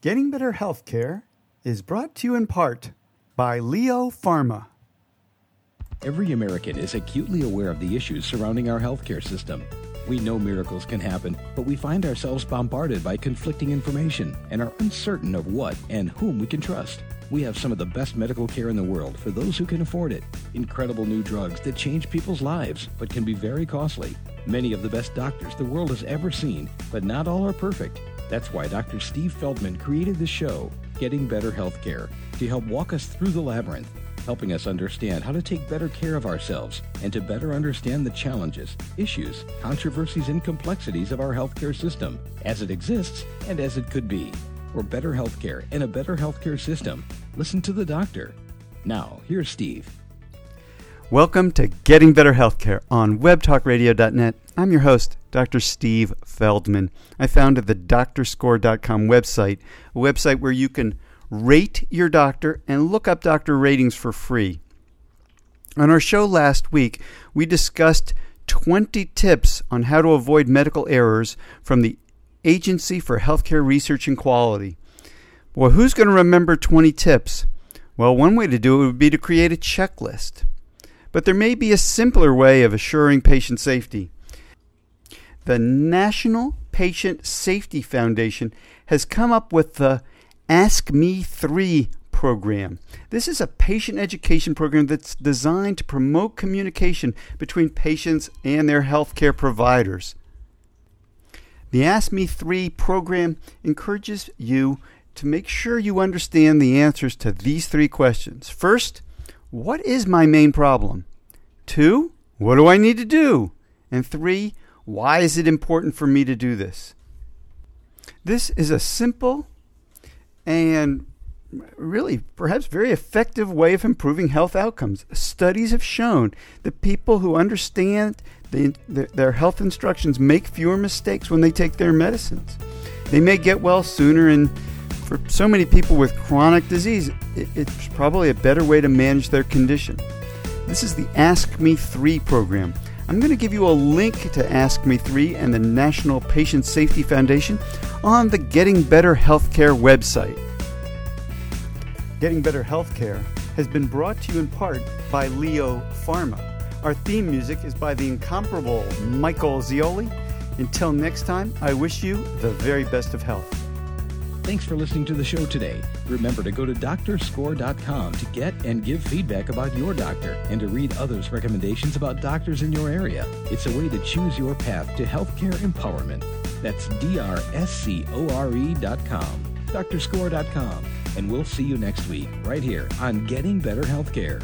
Getting Better Healthcare is brought to you in part by Leo Pharma. Every American is acutely aware of the issues surrounding our healthcare system. We know miracles can happen, but we find ourselves bombarded by conflicting information and are uncertain of what and whom we can trust. We have some of the best medical care in the world for those who can afford it. Incredible new drugs that change people's lives, but can be very costly. Many of the best doctors the world has ever seen, but not all are perfect. That's why Dr. Steve Feldman created the show, Getting Better Healthcare, to help walk us through the labyrinth, helping us understand how to take better care of ourselves and to better understand the challenges, issues, controversies, and complexities of our healthcare system as it exists and as it could be. For better healthcare and a better healthcare system, listen to the doctor. Now, here's Steve. Welcome to Getting Better Healthcare on webtalkradio.net. I'm your host, Dr. Steve Feldman. I founded the doctorscore.com website, a website where you can rate your doctor and look up doctor ratings for free. On our show last week, we discussed 20 tips on how to avoid medical errors from the Agency for Healthcare Research and Quality. Well, who's going to remember 20 tips? Well, one way to do it would be to create a checklist. But there may be a simpler way of assuring patient safety. The National Patient Safety Foundation has come up with the Ask Me 3 program. This is a patient education program that's designed to promote communication between patients and their healthcare providers. The Ask Me 3 program encourages you to make sure you understand the answers to these three questions. First, what is my main problem? Two, what do I need to do? And three, why is it important for me to do this? This is a simple and really perhaps very effective way of improving health outcomes. Studies have shown that people who understand the, their health instructions make fewer mistakes when they take their medicines. They may get well sooner, and for so many people with chronic disease, it's probably a better way to manage their condition. This is the Ask Me 3 program. I'm going to give you a link to Ask Me 3 and the National Patient Safety Foundation on the Getting Better Healthcare website. Getting Better Healthcare has been brought to you in part by Leo Pharma. Our theme music is by the incomparable Michael Zioli. Until next time, I wish you the very best of health. Thanks for listening to the show today. Remember to go to doctorscore.com to get and give feedback about your doctor and to read others' recommendations about doctors in your area. It's a way to choose your path to healthcare empowerment. That's D-R-S-C-O-R-E.com, doctorscore.com. And we'll see you next week right here on Getting Better Healthcare.